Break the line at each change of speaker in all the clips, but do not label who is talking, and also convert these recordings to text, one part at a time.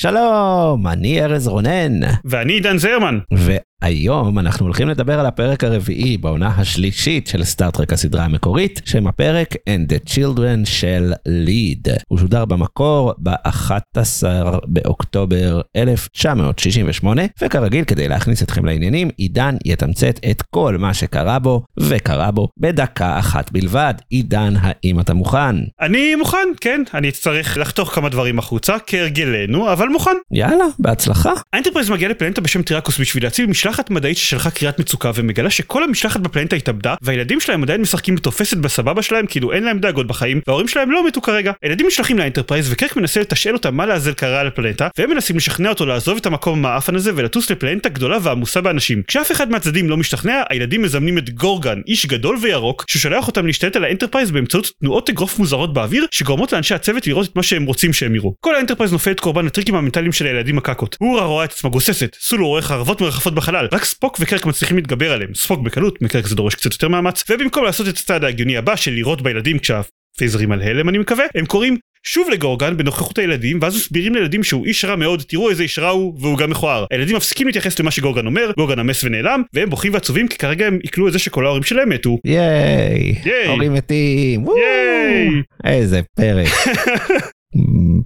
שלום, אני ארז רונן,
ואני עידן זרמן.
והיום אנחנו הולכים לדבר על הפרק הרביעי בעונה השלישית של סטאר טרק הסדרה המקורית, שם הפרק And the Children Shall Lead. הוא שודר במקור ב-11 באוקטובר 1968, וכרגיל כדי להכניס אתכם לעניינים, עידן יתמצת את כל מה שקרה בו, וקרה בו, בדקה אחת בלבד. עידן, האם אתה מוכן?
אני מוכן, כן. אני אצטרך לחתוך כמה דברים החוצה, כהרגלנו, אבל מוכן.
יאללה, בהצלחה.
האנטרפרייז מגיע לפלנטה בשם טריאקוס בשביל להציל משלחת מדעית ששלחה קריאת מצוקה ומגלה שכל המשלחת בפלנטה התאבדה והילדים שלהם עדיין משחקים בתופסת בסבבה שלהם כאילו אין להם דאגות בחיים וההורים שלהם לא מתו כרגע. הילדים נשלחים לאנטרפרייז וקירק מנסה לתשאל אותם מה לעזאזל קרה על הפלנטה והם מנסים לשכנע אותו לעזוב את המקום המעפן הזה ולטוס לפלנטה גדולה ועמוסה באנשים. כשאף אחד מהצדדים לא משתכנע הילדים מזמנים את גורגן איש גדול וירוק ששולח אותם להשתלט על רק ספוק וקירק מצליחים להתגבר עליהם, ספוק בקלות, מקירק זה דורש קצת יותר מאמץ, ובמקום לעשות את הצעד ההגיוני הבא של לירות בילדים כשהפייזרים על הלם אני מקווה, הם קוראים שוב לגורגן בנוכחות הילדים ואז מסבירים לילדים שהוא איש רע מאוד תראו איזה איש רע הוא והוא גם מכוער הילדים מפסיקים להתייחס למה שגורגן אומר גורגן נמס ונעלם והם בוכים ועצובים כי כרגע הם עיכלו את זה שכל ההורים שלהם מתו.
ייי,
ייי.
הורים מתים,
ייי.
איזה פרק.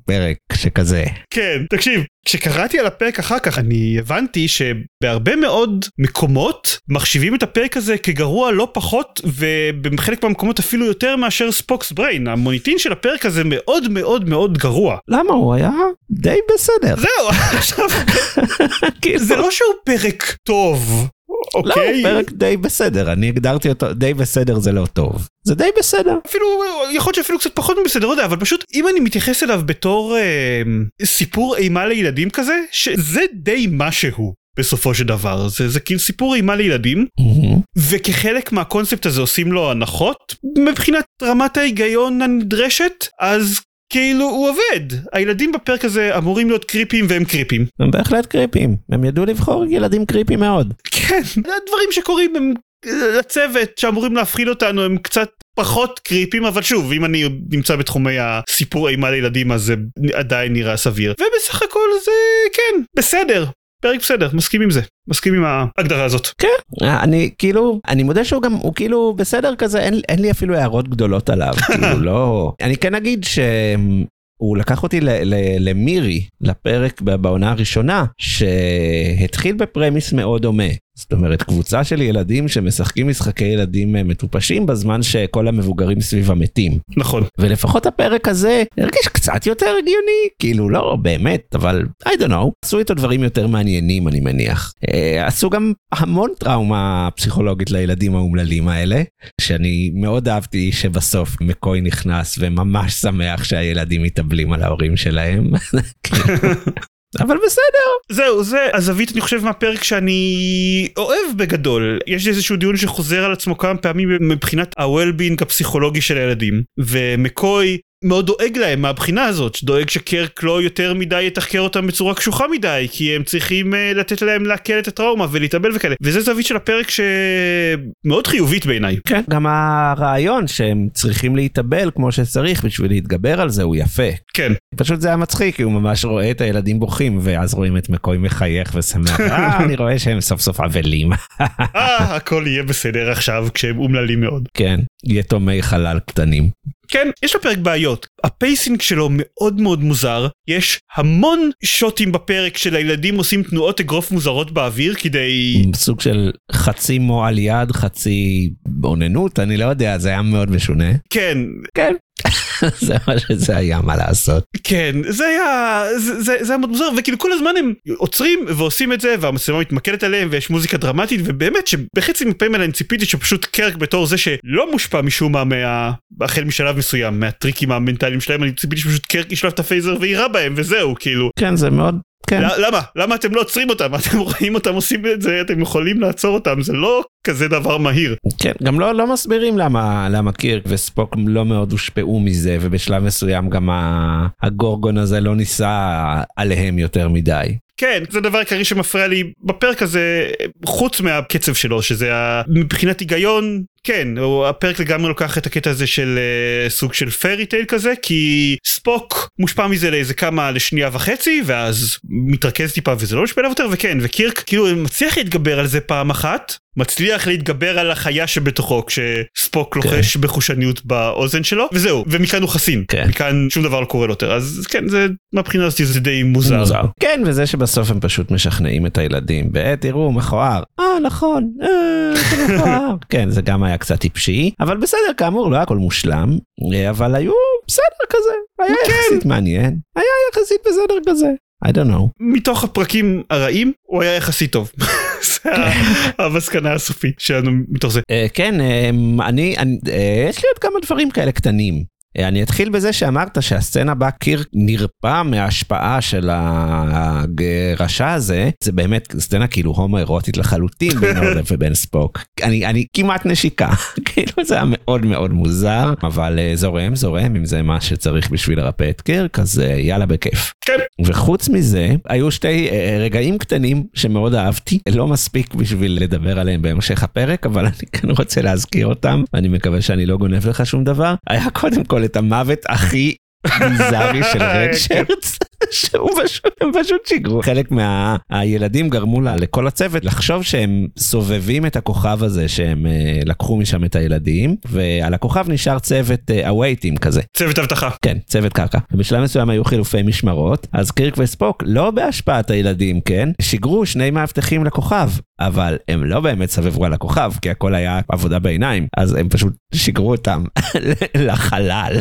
פרק שכזה.
כן, תקשיב, כשקראתי על הפרק אחר כך אני הבנתי שבהרבה מאוד מקומות מחשיבים את הפרק הזה כגרוע לא פחות ובחלק מהמקומות אפילו יותר מאשר ספוקס בריין. המוניטין של הפרק הזה מאוד מאוד מאוד גרוע.
למה הוא היה די בסדר.
זהו, עכשיו,
כאילו,
זה לא שהוא פרק טוב, אוקיי?
הוא פרק די בסדר, אני הגדרתי אותו, די בסדר זה לא טוב. זה די בסדר.
אפילו יכול להיות שאפילו קצת פחות מבסדר, לא יודע, אבל פשוט אם אני מתייחס אליו בתור אה, סיפור אימה לילדים כזה, שזה די משהו. בסופו של דבר זה זה כאילו סיפור אימה לילדים וכחלק מהקונספט הזה עושים לו הנחות מבחינת רמת ההיגיון הנדרשת אז כאילו הוא עובד. הילדים בפרק הזה אמורים להיות קריפים והם קריפים.
הם בהחלט קריפים, הם ידעו לבחור ילדים קריפים מאוד.
כן. הדברים שקורים הם לצוות שאמורים להפחיד אותנו הם קצת פחות קריפים אבל שוב אם אני נמצא בתחומי הסיפור אימה לילדים אז זה עדיין נראה סביר. ובסך הכל זה כן בסדר פרק בסדר מסכים עם זה. מסכים עם ההגדרה הזאת.
כן, אני כאילו, אני מודה שהוא גם, הוא כאילו בסדר כזה, אין, אין לי אפילו הערות גדולות עליו, כאילו לא, אני כן אגיד שהוא לקח אותי ל, ל, למירי, לפרק בעונה הראשונה, שהתחיל בפרמיס מאוד דומה. זאת אומרת, קבוצה של ילדים שמשחקים משחקי ילדים אה, מטופשים בזמן שכל המבוגרים סביבם מתים.
נכון
ולפחות הפרק הזה הרגיש קצת יותר הגיוני, כאילו לא באמת, אבל I don't know, עשו איתו דברים יותר מעניינים אני מניח. אה, עשו גם המון טראומה פסיכולוגית לילדים האומללים האלה, שאני מאוד אהבתי שבסוף מקוי נכנס וממש שמח שהילדים מתאבלים על ההורים שלהם. אבל בסדר.
זהו זה הזווית אני חושב מהפרק שאני אוהב בגדול יש איזשהו דיון שחוזר על עצמו כמה פעמים מבחינת ה-well-being הפסיכולוגי של הילדים ומקוי מאוד דואג להם מהבחינה הזאת שדואג שקרק לא יותר מדי יתחקר אותם בצורה קשוחה מדי כי הם צריכים uh, לתת להם לעכל את הטראומה ולהתאבל וכאלה וזה זווית של הפרק שמאוד חיובית בעיניי.
כן. גם הרעיון שהם צריכים להתאבל כמו שצריך בשביל להתגבר על זה הוא יפה.
כן
פשוט זה היה מצחיק כי הוא ממש רואה את הילדים בוכים ואז רואים את מקוי מחייך ושמח אה אני רואה שהם סוף סוף אבלים
אה, הכל יהיה בסדר עכשיו כשהם אומללים מאוד.
כן יתומי חלל קטנים.
כן, יש לפרק בעיות. ה pacing שלו מאוד מאוד מוזר. יש המון שוטים בפרק של הילדים עושים תנועות אגרוף מוזרות באוויר כדי...
סוג של חצי מועל יד חצי אוננות אני לא יודע זה היה מאוד משונה.
כן,
כן. זה מה שזה היה מה לעשות.
כן, זה היה... זה, זה, היה מאוד מוזר, וכאילו כל הזמן הם עוצרים ועושים את זה, והמצלמה מתמקדת עליהם, ויש מוזיקה דרמטית, ובאמת שבחצי מפעמים האלה אני ציפיתי שפשוט קרק בתור זה שלא מושפע משום מה מה... החל משלב מסוים, מהטריקים המנטליים שלהם, אני ציפיתי שפשוט קרק ישלף את הפייזר ויירה בהם, וזהו, כאילו.
כן זה מאוד כן.
למה? למה אתם לא עוצרים אותם? אתם רואים אותם עושים את זה, אתם יכולים לעצור אותם, זה לא כזה דבר מהיר.
כן, גם לא, לא מסבירים למה, למה קירק וספוק לא מאוד הושפעו מזה, ובשלב מסוים גם הגורגון הזה לא ניסה עליהם יותר מדי.
כן, זה הדבר העיקרי שמפריע לי בפרק הזה, חוץ מהקצב שלו, שזה ה... מבחינת היגיון, כן, הפרק לגמרי לוקח את הקטע הזה של uh, סוג של פרי טייל כזה, כי ספוק מושפע מזה לאיזה כמה, לשנייה וחצי, ואז מתרכז טיפה וזה לא משפיע עליו יותר, וכן, וקירק כאילו מצליח להתגבר על זה פעם אחת, מצליח להתגבר על החיה שבתוכו כשספוק לוחש בחושניות באוזן שלו, וזהו, ומכאן הוא חסין,
כן.
מכאן שום דבר לא קורה לו יותר, אז כן, זה מהבחינה הזאת זה די מוזר.
כן, וזה שבסוף הם פשוט משכנעים את הילדים, ב- תראו, מכוער. אה, נכון, אה, זה מכוער. כן, זה גם היה קצת טיפשי, אבל בסדר, כאמור, לא הכל מושלם, אה, אבל היו בסדר כזה, היה יחסית מעניין, היה יחסית בסדר כזה. I don't know.
מתוך הפרקים הרעים הוא היה יחסית טוב. המסקנה הסופית שלנו מתוך זה.
אה, כן, אה, אני, אני- אה, יש לי עוד כמה דברים כאלה קטנים. אה, אני אתחיל בזה שאמרת שהסצנה בה קיר נרפא מההשפעה של הרשע הזה, זה באמת סצנה כאילו הומואירוטית לחלוטין בין אורלב ובין ספוק. אני, אני כמעט נשיקה, כאילו זה היה מאוד מאוד מוזר, אבל אה, זורם, זורם, אם זה מה שצריך בשביל לרפא את קירק, אז אה, יאללה בכיף.
כן.
וחוץ מזה, היו שתי רגעים קטנים שמאוד אהבתי, לא מספיק בשביל לדבר עליהם בהמשך הפרק, אבל אני כן רוצה להזכיר אותם, ואני מקווה שאני לא גונב לך שום דבר. היה קודם כל את המוות הכי ביזארי של רד שרץ, שהוא פשוט, הם פשוט שיגרו. חלק מהילדים גרמו לה, לכל הצוות לחשוב שהם סובבים את הכוכב הזה שהם אה, לקחו משם את הילדים, ועל הכוכב נשאר צוות הווייטים כזה.
צוות אבטחה.
כן, צוות קרקע. ובשלב מסוים היו חילופי משמרות, אז קירק וספוק, לא בהשפעת הילדים, כן? שיגרו שני מאבטחים לכוכב, אבל הם לא באמת סבבו על הכוכב, כי הכל היה עבודה בעיניים, אז הם פשוט שיגרו אותם לחלל.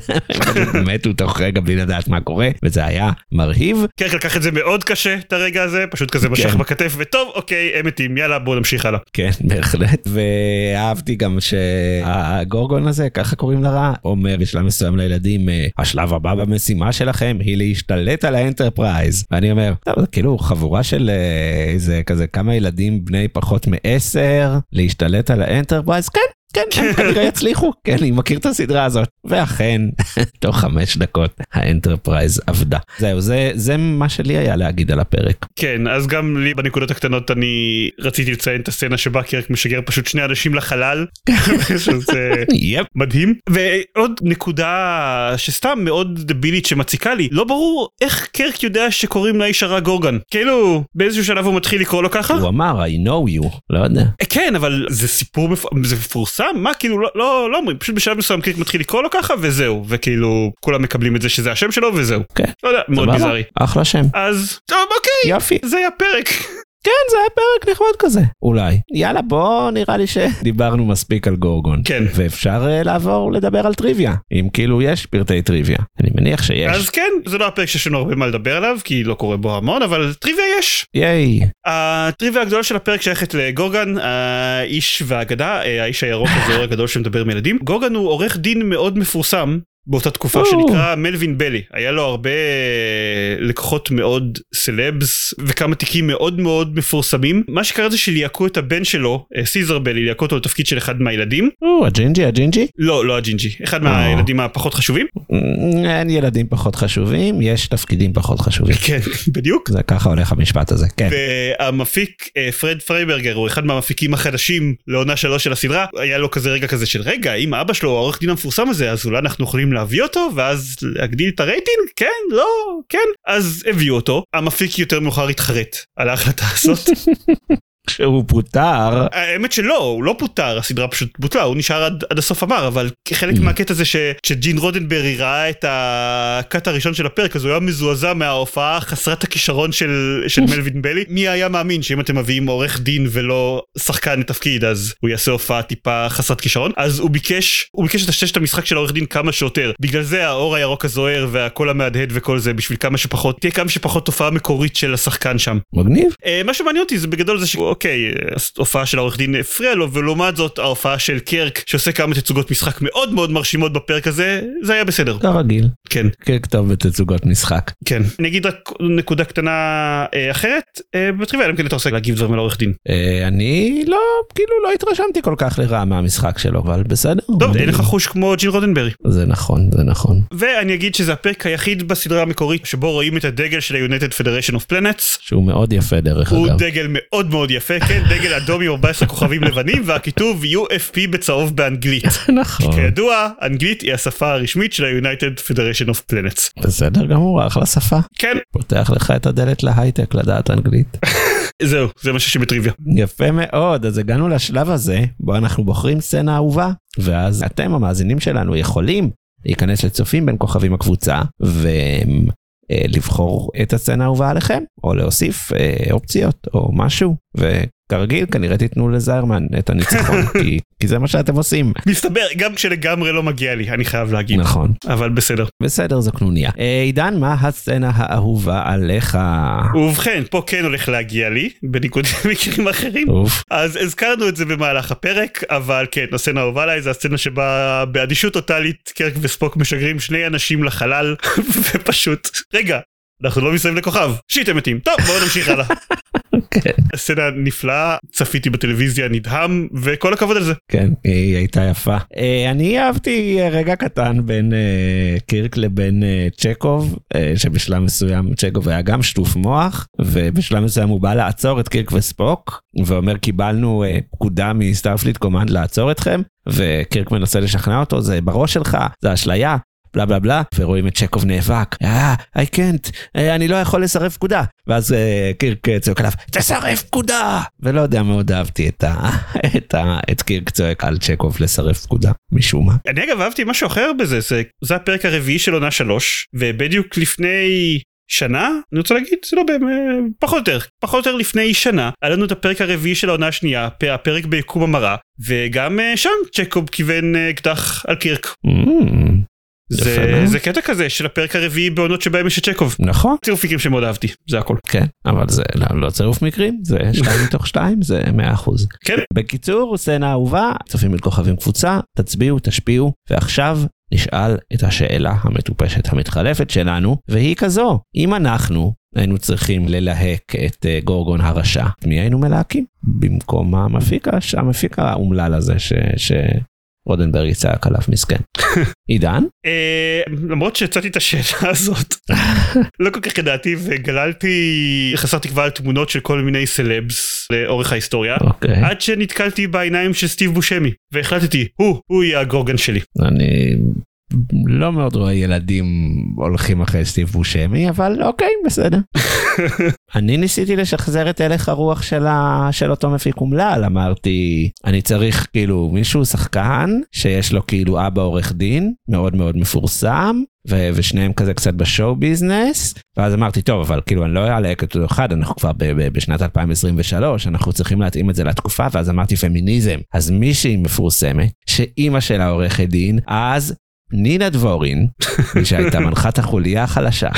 הם מתו תוך רגע בלי לדעת מה קורה, וזה היה מרהיב.
קירק לקח את זה מאוד קשה את הרגע הזה, פשוט כזה משך
כן.
בכתף, וטוב, אוקיי, הם מתים, יאללה בואו נמשיך הלאה.
כן, בהחלט. ואהבתי גם שהגורגון הזה, ככה קוראים לרע, אומר בשלב מסוים לילדים, אה, השלב הבא במשימה שלכם היא להשתלט על האנטרפרייז. ואני אומר, כאילו חבורה של אה, איזה כזה כמה ילדים בני פחות מעשר, להשתלט על האנטרפרייז, כן. כן, הם כנראה יצליחו, כן, אני מכיר את הסדרה הזאת. ואכן, תוך חמש דקות האנטרפרייז אבדה. זהו, זה, זה מה שלי היה להגיד על הפרק.
כן, אז גם לי בנקודות הקטנות אני רציתי לציין את הסצנה שבה קירק משגר פשוט שני אנשים לחלל, שזה
יפ.
מדהים. ועוד נקודה שסתם מאוד דבילית שמציקה לי, לא ברור איך קירק יודע שקוראים לאיש הרע גורגן. כאילו, באיזשהו שלב הוא מתחיל לקרוא לו ככה?
הוא אמר, I know you, לא יודע.
כן, אבל זה סיפור, מפ... זה מפורסם? מה, כאילו, לא, לא, לא אומרים, פשוט בשלב מסוים קירק מתחיל לקרוא לו ככה וזהו, וכאילו, כולם מקבלים את זה שזה השם שלו וזהו.
כן.
לא יודע, מאוד ביזארי.
אחלה שם.
אז, טוב, אוקיי,
יופי.
זה היה פרק.
כן, זה היה פרק נחמד כזה. אולי. יאללה, בוא נראה לי שדיברנו מספיק על גורגון.
כן.
ואפשר uh, לעבור לדבר על טריוויה, אם כאילו יש פרטי טריוויה. אני מניח שיש.
אז כן, זה לא הפרק שיש לנו הרבה מה לדבר עליו, כי לא קורה בו המון, אבל טריוויה יש.
ייי.
הטריוויה הגדולה של הפרק שייכת לגורגן, האיש והאגדה, אה, האיש הירוק הזוהר הגדול שמדבר עם ילדים. גורגן הוא עורך דין מאוד מפורסם. באותה תקופה. שנקרא מלווין בלי היה לו הרבה לקוחות מאוד סלבס וכמה תיקים מאוד מאוד מפורסמים מה שקרה זה שליהקו את הבן שלו אה, סיזר בלי ליהקו אותו לתפקיד של אחד מהילדים
הג'ינג'י, הג'ינג'י?
לא לא הג'ינג'י אחד. מהילדים הפחות חשובים
אממ, אין ילדים פחות חשובים, יש תפקידים פחות חשובים.
כן בדיוק
זה ככה הולך המשפט הזה, כן.
והמפיק אה, פרד פרייברגר הוא אחד מהמפיקים החדשים לעונה שלוש של הסדרה היה לו כזה רגע כזה של רגע אם אבא שלו העורך דין המפורסם הזה אז אולי אנחנו יכולים להביא אותו ואז להגדיל את הרייטינג? כן לא כן. אז הביאו אותו. המפיק יותר מאוחר התחרט על ההחלטה הזאת
כשהוא פוטר,
האמת שלא הוא לא פוטר הסדרה פשוט בוטלה הוא נשאר עד, עד הסוף אמר אבל חלק מהקטע זה ש, שג'ין רודנברי ראה את הקאט הראשון של הפרק אז הוא היה מזועזע מההופעה חסרת הכישרון של, של מלווין בלי מי היה מאמין שאם אתם מביאים עורך דין ולא שחקן לתפקיד אז הוא יעשה הופעה טיפה חסרת כישרון אז הוא ביקש הוא ביקש לטשטש את המשחק של העורך דין כמה שיותר בגלל זה האור הירוק הזוהר והקול המהדהד וכל זה בשביל כמה שפחות תהיה כמה שפחות תופעה מקורית של השחקן שם.
מגניב.
אה, מה שמעניין אותי זה בגדול זה שהוא אוקיי, ההופעה של העורך דין הפריע לו, ולעומת זאת ההופעה של קרק שעושה כמה תצוגות משחק מאוד מאוד מרשימות בפרק הזה, זה היה בסדר.
כרגיל.
כן.
קרק טוב בתצוגות משחק.
כן. אני אגיד רק נקודה קטנה אה, אחרת, אה, בטריוויה, אם כן אתה רוצה להגיב דברים על העורך דין.
אה, אני לא, כאילו לא התרשמתי כל כך לרעה מהמשחק שלו, אבל בסדר.
טוב, אין לך חוש כמו ג'יל רודנברי.
זה נכון, זה נכון.
ואני אגיד שזה הפרק היחיד בסדרה המקורית שבו רואים את הדגל של ה-United Federation of Planets.
שהוא מאוד יפה דרך
הוא
אגב.
דגל מאוד מאוד יפה, כן, דגל אדום עם 14 כוכבים לבנים והכיתוב UFP בצהוב באנגלית.
נכון.
כידוע, אנגלית היא השפה הרשמית של ה-United Federation of Planets.
בסדר גמור, אחלה שפה.
כן,
פותח לך את הדלת להייטק לדעת אנגלית.
זהו, זה מה שיש לי בטריוויה.
יפה מאוד, אז הגענו לשלב הזה בו אנחנו בוחרים סצנה אהובה, ואז אתם המאזינים שלנו יכולים להיכנס לצופים בין כוכבים הקבוצה ולבחור את הסצנה האהובה עליכם, או להוסיף אה, אופציות או משהו, וכרגיל כנראה תיתנו לזיירמן את הניצחון, כי, כי זה מה שאתם עושים.
מסתבר, גם כשלגמרי לא מגיע לי, אני חייב להגיד.
נכון.
אבל בסדר.
בסדר, זו קנוניה. אה, עידן, מה הסצנה האהובה עליך?
ובכן, פה כן הולך להגיע לי, בניגוד למקרים אחרים.
אוף.
אז הזכרנו את זה במהלך הפרק, אבל כן, הסצנה האהובה עליי זה הסצנה שבה באדישות טוטאלית קרק וספוק משגרים שני אנשים לחלל, ופשוט, רגע, אנחנו לא מסביב לכוכב, shit הם מתים, טוב בואו נמשיך הלאה.
כן.
הסצנה נפלאה, צפיתי בטלוויזיה נדהם, וכל הכבוד על זה.
כן, היא הייתה יפה. אה, אני אהבתי אה, רגע קטן בין אה, קירק לבין אה, צ'קוב, שבשלב מסוים צ'קוב היה גם שטוף מוח, ובשלב מסוים הוא בא לעצור את קירק וספוק, ואומר קיבלנו פקודה מ Starfleet Command לעצור אתכם, וקירק מנסה לשכנע אותו, זה בראש שלך, זה אשליה. בלה בלה בלה, ורואים את צ'קוב נאבק, אה, I can't, אה, אני לא יכול לסרב פקודה. ואז אה, קירק צועק עליו, תסרב פקודה! ולא יודע, מאוד אהבתי את, ה, את, ה, את קירק צועק על צ'קוב לסרב פקודה, משום מה.
אני אגב אהבתי משהו אחר בזה, זה, זה הפרק הרביעי של עונה שלוש, ובדיוק לפני שנה, אני רוצה להגיד, זה לא באמת, פחות או יותר, פחות או יותר לפני שנה, היה לנו את הפרק הרביעי של העונה השנייה, הפרק ביקום המרה, וגם אה, שם צ'קוב כיוון אקדח על קירק.
Mm,
זה. זה קטע כזה של הפרק הרביעי בעונות שבהם יש את צ'קוב.
נכון,
צירוף מקרים שמאוד אהבתי, זה הכל.
כן, אבל זה לא, לא צירוף מקרים, זה שתיים מתוך שתיים, זה מאה אחוז.
כן,
בקיצור, סצנה אהובה, צופים את כוכבים קבוצה, תצביעו, תשפיעו, ועכשיו נשאל את השאלה המטופשת המתחלפת שלנו, והיא כזו, אם אנחנו היינו צריכים ללהק את אה, גורגון הרשע, מי היינו מלהקים? במקום המפיק, המפיק האומלל הזה ש... רודנברג צעק עליו מסכן. עידן?
אה, למרות שהצעתי את השאלה הזאת, לא כל כך ידעתי וגללתי חסר תקווה על תמונות של כל מיני סלבס לאורך ההיסטוריה.
אוקיי.
עד שנתקלתי בעיניים של סטיב בושמי והחלטתי הוא הוא יהיה הגורגן שלי
אני לא מאוד רואה ילדים הולכים אחרי סטיב בושמי, אבל אוקיי, בסדר. אני ניסיתי לשחזר את הלך הרוח של, ה... של אותו מפיק אומלל, אמרתי, אני צריך כאילו מישהו שחקן שיש לו כאילו אבא עורך דין, מאוד מאוד מפורסם, ו- ושניהם כזה קצת בשואו ביזנס, ואז אמרתי, טוב, אבל כאילו אני לא אעלה את אותו אחד, אנחנו כבר ב- ב- בשנת 2023, אנחנו צריכים להתאים את זה לתקופה, ואז אמרתי פמיניזם. אז מישהי מפורסמת, שאימא שלה עורכת דין, אז נינה דבורין, מי שהייתה מנחת החוליה החלשה,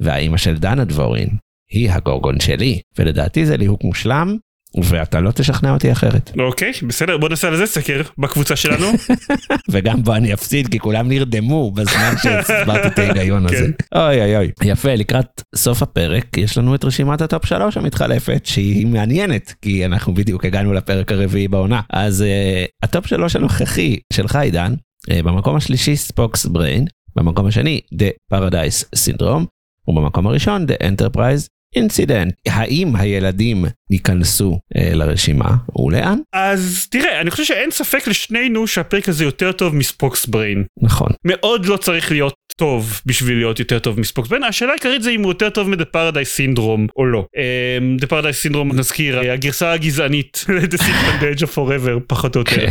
והאימא של דנה דבורין, היא הגורגון שלי, ולדעתי זה ליהוק מושלם, ואתה לא תשכנע אותי אחרת.
אוקיי בסדר בוא נעשה על זה סקר בקבוצה שלנו
וגם בו אני אפסיד, כי כולם נרדמו בזמן שהסברתי את ההיגיון הזה.
כן.
אוי אוי אוי. יפה, לקראת סוף הפרק יש לנו את רשימת הטופ שלוש המתחלפת, שהיא מעניינת, כי אנחנו בדיוק הגענו לפרק הרביעי בעונה. אז אה, הטופ שלוש הנוכחי שלך עידן, במקום השלישי Spock's Brain, במקום השני The Paradise Syndrome, ובמקום הראשון The Enterprise Incident. האם הילדים ייכנסו אה, לרשימה ולאן?
אז תראה אני חושב שאין ספק לשנינו שהפרק הזה יותר טוב מ Spock's Brain
נכון.
מאוד לא צריך להיות טוב בשביל להיות יותר טוב מ Spock's Brain השאלה העיקרית זה אם הוא יותר טוב מ-The Paradise Syndrome או לא. אממ, The Paradise Syndrome נזכיר הגרסה הגזענית City on the Edge of Forever פחות או יותר
כן.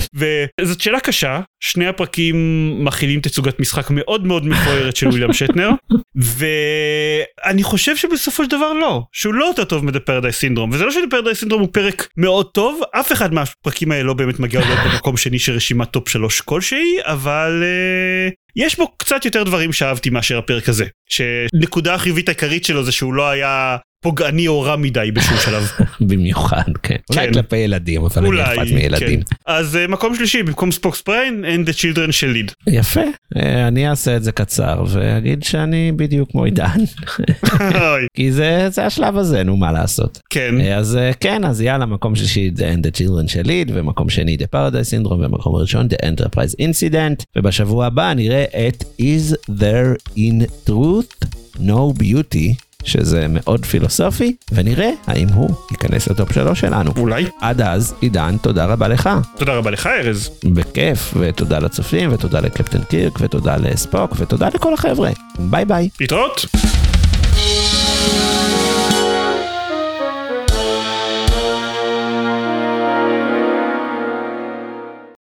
וזאת שאלה קשה שני הפרקים מכילים תצוגת משחק מאוד מאוד מפוארת של וויליאם שטנר ואני חושב שבסופו של דבר לא שהוא לא יותר טוב מ-The Paradise Syndrome וזה לא ש-The Paradise Syndrome הוא פרק מאוד טוב אף אחד מהפרקים האלה לא באמת מגיע להיות במקום שני של רשימת טופ שלוש כלשהי אבל אה, יש בו קצת יותר דברים שאהבתי מאשר הפרק הזה שנקודה החיובית העיקרית שלו זה שהוא לא היה פוגעני או רע מדי בשום שלב.
במיוחד, כן. אולי
כן.
כלפי ילדים, אבל אני אכפת מילדים.
כן. אז אה, מקום שלישי, במקום ספוקס פריין, and the children של ליד.
יפה, אה, אני אעשה את זה קצר ואגיד שאני בדיוק כמו עידן, כי זה, השלב הזה, נו מה לעשות.
כן,
אה, אז כן, אז יאללה, מקום שלישי The End the Children של ליד, ומקום שני The Paradise Syndrome, ומקום ראשון The Enterprise Incident, ובשבוע הבא נראה את Is There in Truth No Beauty, שזה מאוד פילוסופי, ונראה האם הוא ייכנס לטופ שלוש שלנו.
אולי.
עד אז, עידן, תודה רבה לך.
תודה רבה לך ארז.
בכיף, ותודה לצופים, ותודה לקפטן קירק, ותודה לספוק, ותודה לכל החבר'ה. ביי ביי.
להתראות.
Thank